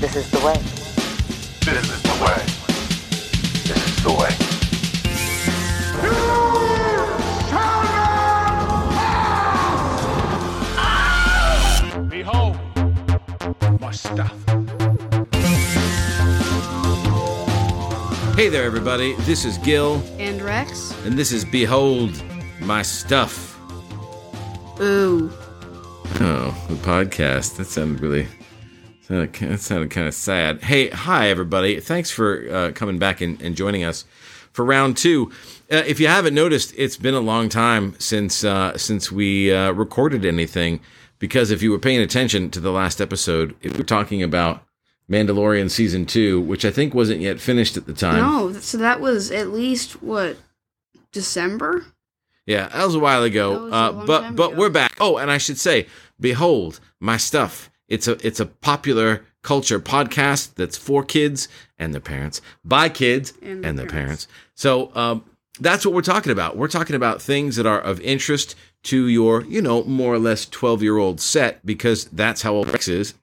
This is the way. This is the way. This is the way. Behold, my stuff. Hey there, everybody. This is Gil, And Rex? and this is Behold My Stuff. Ooh. Oh, the podcast. That sounded really. That sounded kind of sad. Hey, hi, everybody. Thanks for uh, coming back and, and joining us for round two. Uh, if you haven't noticed, it's been a long time since uh, since we uh, recorded anything. Because if you were paying attention to the last episode, we were talking about Mandalorian season two, which I think wasn't yet finished at the time. No, so that was at least, what, December? Yeah, that was a while ago. A Uh, but but ago. we're back. Oh, and I should say, behold my stuff. It's a it's a popular culture podcast that's for kids and their parents, by kids And and, their parents. parents. So um, that's what we're talking about. We're talking about things that are of interest to your, you know, more or less twelve year old set because that's how old Rex is.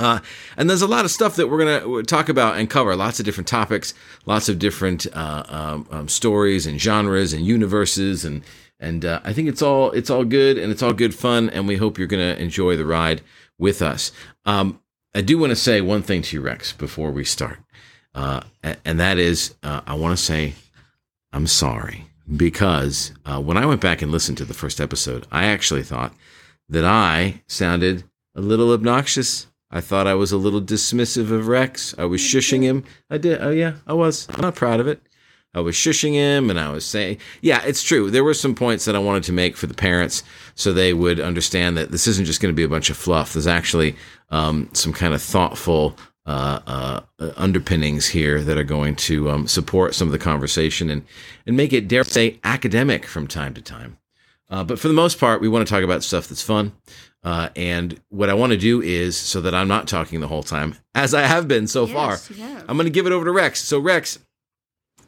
Uh, and there's a lot of stuff that we're going to talk about and cover. Lots of different topics, lots of different uh, um, um, stories and genres and universes, and and uh, I think it's all it's all good and it's all good fun. And we hope you're going to enjoy the ride with us. Um, I do want to say one thing to you, Rex, before we start, uh, and that is uh, I want to say I'm sorry because uh, when I went back and listened to the first episode, I actually thought that I sounded a little obnoxious. I thought I was a little dismissive of Rex. I was shushing him. I did. Oh, yeah, I was. I'm not proud of it. I was shushing him and I was saying, yeah, it's true. There were some points that I wanted to make for the parents so they would understand that this isn't just going to be a bunch of fluff. There's actually um, some kind of thoughtful uh, uh, underpinnings here that are going to um, support some of the conversation and, and make it, dare say, academic from time to time. Uh, but for the most part, we want to talk about stuff that's fun. Uh, and what I want to do is so that I'm not talking the whole time, as I have been so far, Yes, you have. I'm going to give it over to Rex. So, Rex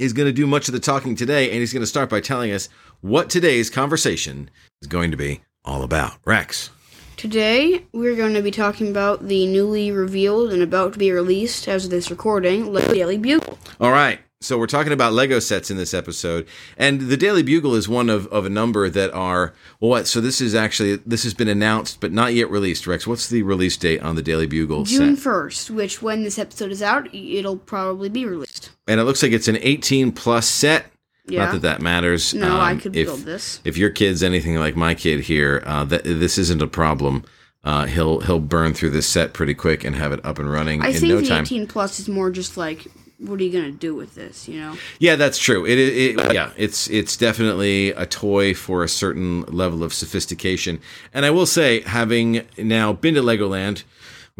is going to do much of the talking today, and he's going to start by telling us what today's conversation is going to be all about. Rex. Today, we're going to be talking about the newly revealed and about to be released as of this recording, Lego Daily Bugle. All right. So we're talking about Lego sets in this episode, and the Daily Bugle is one of, of a number that are well, what? So this is actually this has been announced but not yet released. Rex, what's the release date on the Daily Bugle June set? 1st, which when this episode is out, it'll probably be released. And it looks like it's an 18 plus set. Yeah. Not that that matters. No, I Um, could if, build this. If your kid's anything like my kid here, uh, that this isn't a problem. Uh, he'll he'll burn through this set pretty quick and have it up and running I in think no the time. 18 plus is more just like, what are you going to do with this, you know? Yeah, that's true. It, it, it- yeah, it's it's definitely a toy for a certain level of sophistication. And I will say, having now been to Legoland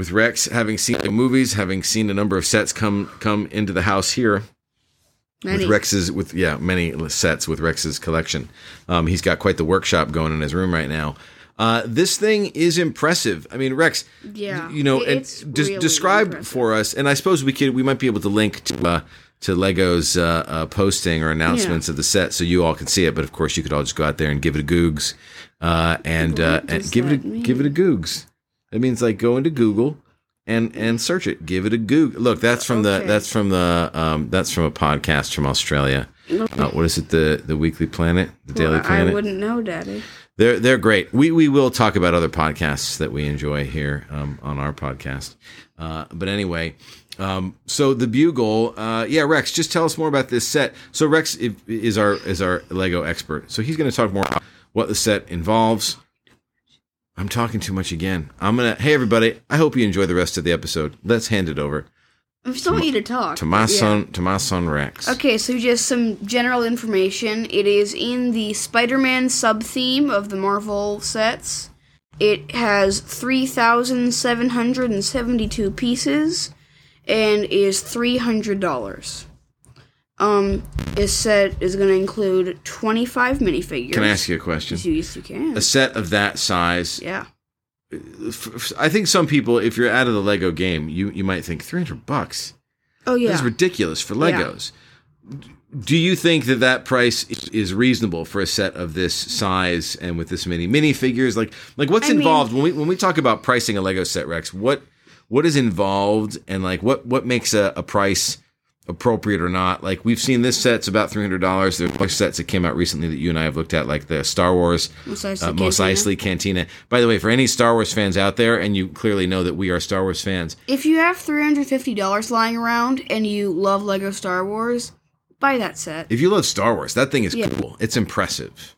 with Rex, having seen the movies, having seen a number of sets come come into the house here Many. with Rex's with yeah many sets with Rex's collection. Um, he's got quite the workshop going in his room right now. Uh, this thing is impressive. I mean, Rex, Yeah, you know, and it's des- really describe impressive. for us, and I suppose we could we might be able to link to uh, to Lego's uh, uh, posting or announcements of the set so you all can see it. But of course, you could all just go out there and give it a googs, uh, and uh, and give it a, mean? give it a googs. It means like go into Google and and search it. Give it a goog. Look, that's from the that's from the um, that's from a podcast from Australia. Uh, what is it? The the Weekly Planet, the Daily Planet. I wouldn't know, Daddy. They're they're great. We we will talk about other podcasts that we enjoy here um, on our podcast. Uh, but anyway, um, so the Bugle, uh, yeah, Rex, just tell us more about this set. So Rex is our is our Lego expert. So he's going to talk more about what the set involves. I'm talking too much again. I'm gonna. Hey everybody, I hope you enjoy the rest of the episode. Let's hand it over I still want you to talk. to my Yeah. son to my son Rex. Okay, so just some general information. It is in the Spider Man sub theme of the Marvel sets. It has 3,772 pieces and is $300. Um, this set is going to include 25 minifigures. Can I ask you a question? Yes, you, can. A set of that size Yeah. f- f- I think some people, if you're out of the Lego game, you you might think 300 bucks. Oh, yeah. That's ridiculous for Legos. Do you think that that price is- is reasonable for a set of this size and with this many minifigures? Like, like what's I mean- involved when we when we talk about pricing a Lego set, Rex? What what is involved and like what what makes a, a price appropriate or not. Like we've seen this set's about three hundred dollars. There's other sets that came out recently that you and I have looked at, like the Star Wars Mos Eisley uh, Mos Cantina. Eisley Cantina. By the way, for any Star Wars fans out there, and you clearly know that we are Star Wars fans, If you have three hundred fifty dollars lying around and you love Lego Star Wars, buy that set. if you love Star Wars, that thing is Yeah. cool. It's impressive.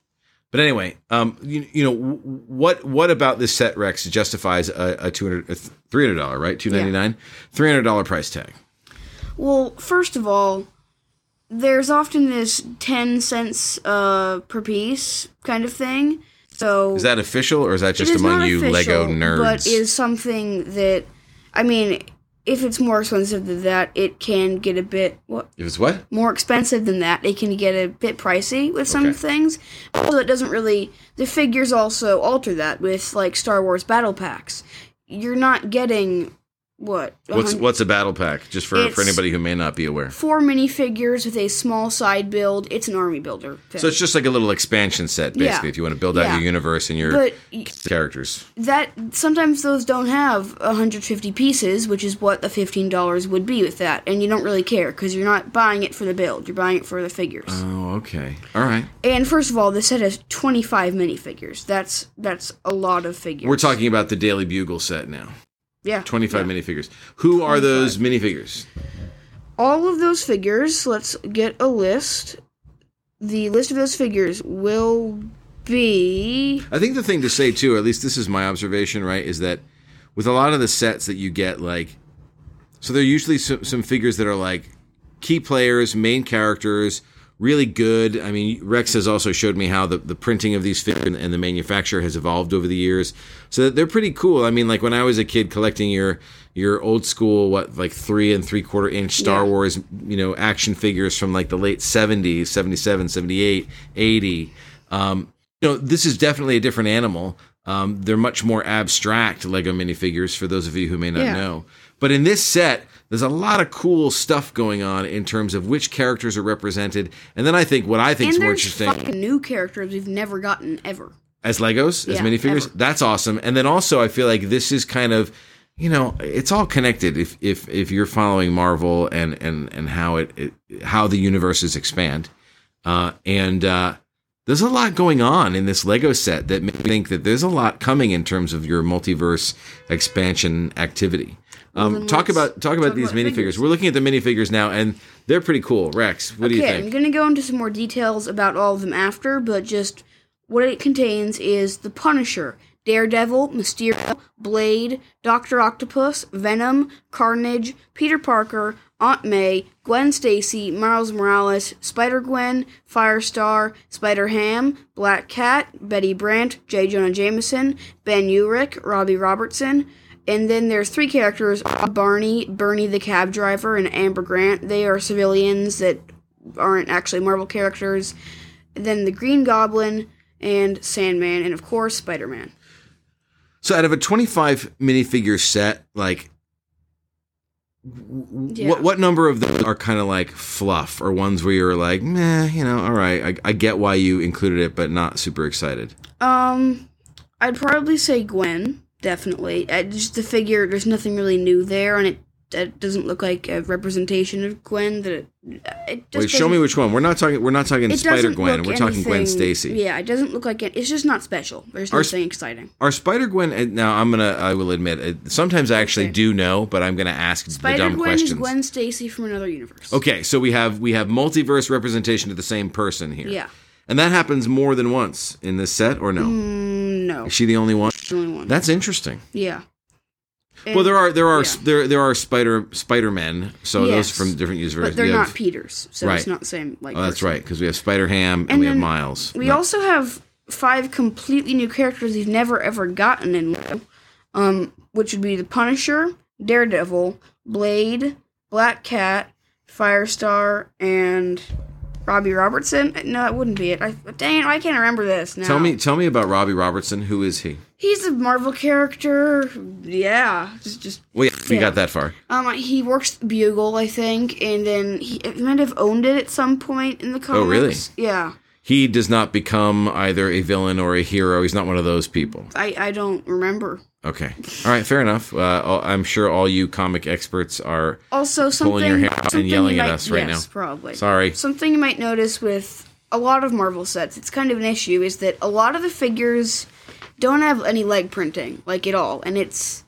But anyway, um, you, you know what what about this set Rex justifies a, a two hundred three hundred dollar right two ninety nine three hundred dollar price tag? Well, first of all, there's often this ten cents uh, per piece kind of thing. So Is that official or is that just is among you official, Lego nerds? but is something that I mean, if it's more expensive than that, it can get a bit what if it's what? more expensive than that. It can get a bit pricey with some Okay. things. Also, it doesn't really. The figures also alter that with like Star Wars battle packs. You're not getting what What's what's a battle pack? Just for, for anybody who may not be aware. four minifigures with a small side build. It's an army builder. Thing. So it's just like a little expansion set, basically, Yeah. if you want to build out Yeah. your universe and your but characters. that sometimes those don't have 150 pieces, which is what the $15 would be with that, and you don't really care because you're not buying it for the build, you're buying it for the figures. Oh, okay. All right. and first of all, this set has 25 minifigures. That's that's a lot of figures. We're talking about the Daily Bugle set now. Yeah, 25 yeah. minifigures. Who are those minifigures? All of those figures. Let's get a list. The list of those figures will be I think the thing to say too, at least this is my observation, right, is that with a lot of the sets that you get, like, so they're usually some, some figures that are like key players, main characters, really good. I mean, Rex has also showed me how the, the printing of these figures and the manufacture has evolved over the years. So they're pretty cool. I mean, like when I was a kid collecting your your old school, what, like three and three quarter inch Star Yeah. Wars, you know, action figures from like the late 70s, 77, 78, 80. Um, you know, this is definitely a different animal. Um, they're much more abstract Lego minifigures for those of you who may not Yeah. know. But in this set, there's a lot of cool stuff going on in terms of which characters are represented. And then I think what I think is and more there's interesting fucking new characters we've never gotten ever. as Legos, as Yeah, minifigures, ever. that's awesome. And then also I feel like this is kind of you know, it's all connected if if if you're following Marvel and and and how it, it how the universes expand. Uh and uh there's a lot going on in this Lego set that make me think that there's a lot coming in terms of your multiverse expansion activity. Um, talk about talk about talk these about minifigures. figures. We're looking at the minifigures now, and they're pretty cool. Rex, what do you think? okay, I'm gonna go into some more details about all of them after, but just what it contains is the Punisher, Daredevil, Mysterio, Blade, Doctor Octopus, Venom, Carnage, Peter Parker, Aunt May, Gwen Stacy, Miles Morales, Spider Gwen, Firestar, Spider Ham, Black Cat, Betty Brant, J. Jonah Jameson, Ben Urich, Robbie Robertson. And then there's three characters: Barney, Bernie the cab driver, and Amber Grant. They are civilians that aren't actually Marvel characters. And then the Green Goblin and Sandman, and of course Spider Man. So, out of a 25 minifigure set, like, w- Yeah. what what number of them are kind of like fluff, or ones where you're like, meh, you know, all right, I, I get why you included it, but not super excited. Um, I'd probably say Gwen. Definitely, uh, just the figure. There's nothing really new there, and it, it doesn't look like a representation of Gwen. That it, it just Wait, show me which one. We're not talking. We're not talking Spider Gwen. We're talking Gwen Stacy. Yeah, it doesn't look like it. It's just not special. There's Our nothing exciting. Are Spider Gwen? Now I'm gonna. I will admit. uh, Sometimes I actually Okay. do know, but I'm gonna ask the Spider dumb Gwen questions. is Gwen Stacy from another universe. Okay, so we have we have multiverse representation of the same person here. Yeah. and that happens more than once in this set, or no? Mm, no, Is she the only one? the only one. That's interesting. yeah. Well, there are there are yeah. there there are Spider Spider Men, so those Yes. from different universes. but they're have- not Peters, so Right. it's not the same. Like, Oh, that's person. right, because we have Spider Ham and, And we have Miles. We No. also have five completely new characters we've never ever gotten in Lego, um, which would be the Punisher, Daredevil, Blade, Black Cat, Firestar, and Robbie Robertson. No, that wouldn't be it. I, dang it, I can't remember this now. tell me tell me about Robbie Robertson. Who is he? he's a Marvel character. Yeah, just just Well, yeah, we Yeah. got that far. um, he works Bugle, I think, and then he, he might have owned it at some point in the comics. Oh, really? Yeah. He does not become either a villain or a hero. He's not one of those people. I, I don't remember. Okay. All right. Fair enough. Uh, I'm sure all you comic experts are. Also, Pulling your hair out and yelling you at us right yes, now. Probably. Sorry. Something you might notice with a lot of Marvel sets, it's kind of an issue, is that a lot of the figures don't have any leg printing, like at all, and it's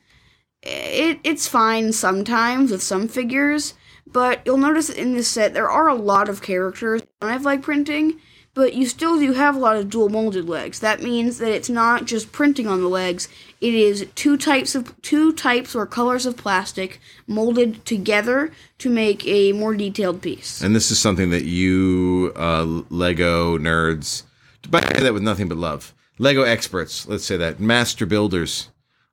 it it's fine sometimes with some figures, but you'll notice in this set there are a lot of characters that don't have leg printing, but you still do have a lot of dual molded legs. That means that it's not just printing on the legs; it is two types of two types or colors of plastic molded together to make a more detailed piece. And this is something that you uh, Lego nerds, but I say that with nothing but love. Lego experts, let's say that master builders,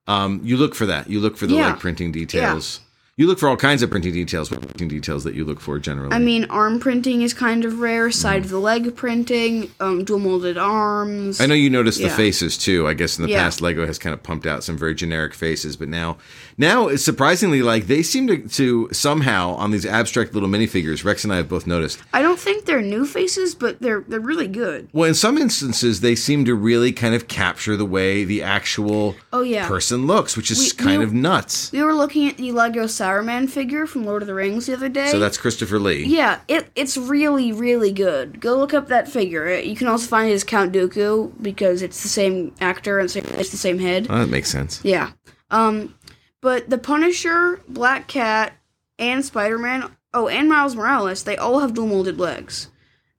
um, you look for that. You look for the Yeah. leg printing details. You look for all kinds of printing details. Printing details that you look for generally? I mean, arm printing is kind of rare. Side of the leg printing, um, dual molded arms. I know you noticed the faces too. I guess in the Yeah. past, Lego has kind of pumped out some very generic faces, but now, now it's surprisingly like they seem to, to somehow on these abstract little minifigures. Rex and I have both noticed. I don't think they're new faces, but they're they're really good. Well, in some instances, they seem to really kind of capture the way the actual Oh yeah. person looks, which is We- kind we- of nuts. we were looking at the Lego Sauron figure from Lord of the Rings the other day. So that's Christopher Lee. yeah, it it's really really good. Go look up that figure. Uh, You can also find it as Count Dooku because it's the same actor and it's the same head. Oh, that makes sense. Yeah. Um, but the Punisher, Black Cat, and Spider Man. Oh, and Miles Morales. They all have dual molded legs.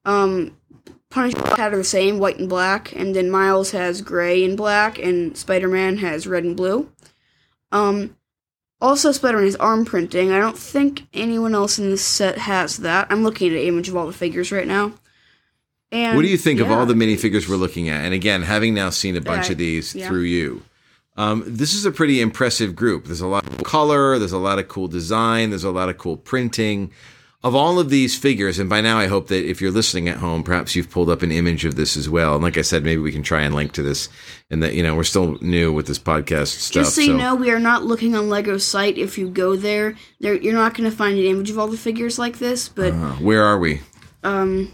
Um, Punisher and Black Cat are the same, white and black, and then Miles has gray and black, and Spider Man has red and blue. Um, also, Spider Man has arm printing. I don't think anyone else in this set has that. I'm looking at an image of all the figures right now. And What do you think of all the minifigures we're looking at? And again, having now seen a bunch Right. of these Yeah. through you, um, this is a pretty impressive group. There's a lot of color, there's a lot of cool design, there's a lot of cool printing. Of all of these figures, and by now I hope that if you're listening at home, perhaps you've pulled up an image of this as well. And like I said, maybe we can try and link to this. And that you know we're still new with this podcast stuff. Just so you know, we are not looking on Lego's site. If you go there, there you're not going to find an image of all the figures like this. But Uh, where are we? um,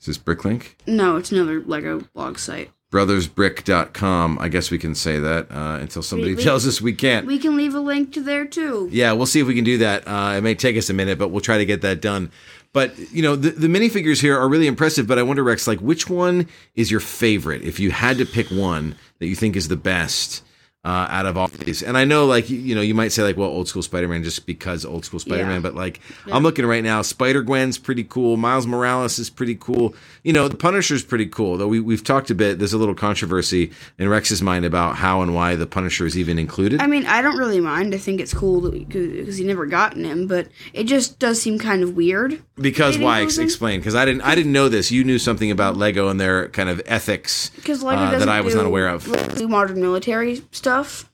Is this Bricklink? no, it's another Lego blog site. Brothersbrick.com. I guess we can say that uh, until somebody we- tells us we can't. We can leave a link to there too. Yeah, we'll see if we can do that. Uh, it may take us a minute, but we'll try to get that done. But you know, the, the minifigures here are really impressive. But I wonder, Rex, like which one is your favorite? If you had to pick one that you think is the best uh, out of all these, and I know, like you, know, you might say like, well, old school Spider Man just because old school Spider Man. Yeah. But like, I'm looking right now, Spider Gwen's pretty cool. Miles Morales is pretty cool. You know, the Punisher's pretty cool. Though we we've talked a bit. There's a little controversy in Rex's mind about how and why the Punisher is even included. I mean, I don't really mind. I think it's cool because he never gotten him, but it just does seem kind of weird. Because why? Ex- explain. Because I didn't. I didn't know this. You knew something about Lego and their kind of ethics Because Lego uh, doesn't that I was not aware of. do modern military stuff,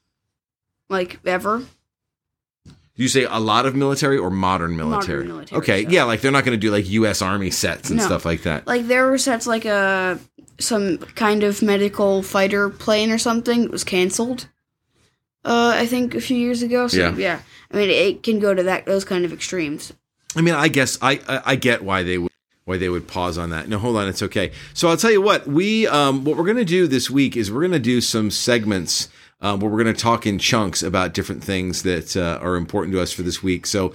like ever. You say a lot of military or modern military? military okay, stuff. yeah, like they're not going to do like U.S. Army sets and No. stuff like that. Like there were sets like a some kind of medical fighter plane or something it was canceled. Uh, I think a few years ago. So, Yeah. yeah. I mean, it can go to that those kind of extremes. I mean, I guess I, I I get why they would why they would pause on that. No, hold on, it's okay. So I'll tell you what we um what we're going to do this week is we're going to do some segments. Um, where we're going to talk in chunks about different things that uh, are important to us for this week. So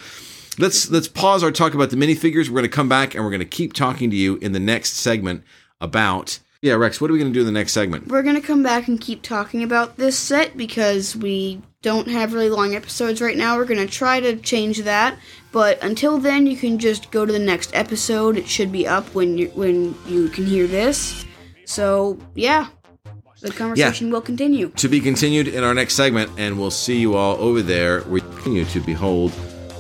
let's let's pause our talk about the minifigures. We're going to come back and we're going to keep talking to you in the next segment about yeah, Rex. What are we going to do in the next segment? We're gonna come back and keep talking about this set because we don't have really long episodes right now. We're gonna try to change that, but until then, you can just go to the next episode. It should be up when you when you can hear this. So yeah, the conversation will continue. To be continued in our next segment, and we'll see you all over there. We continue to behold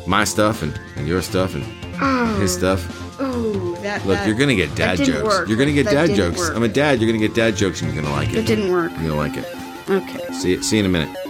my stuff and, and your stuff and oh. his stuff. Oh, that. Look, that, you're gonna get dad jokes. work. You're gonna get That dad jokes. work. I'm a dad. You're gonna get dad jokes, and you're gonna like it. It. didn't work. You're gonna like it. Okay. See see you in a minute.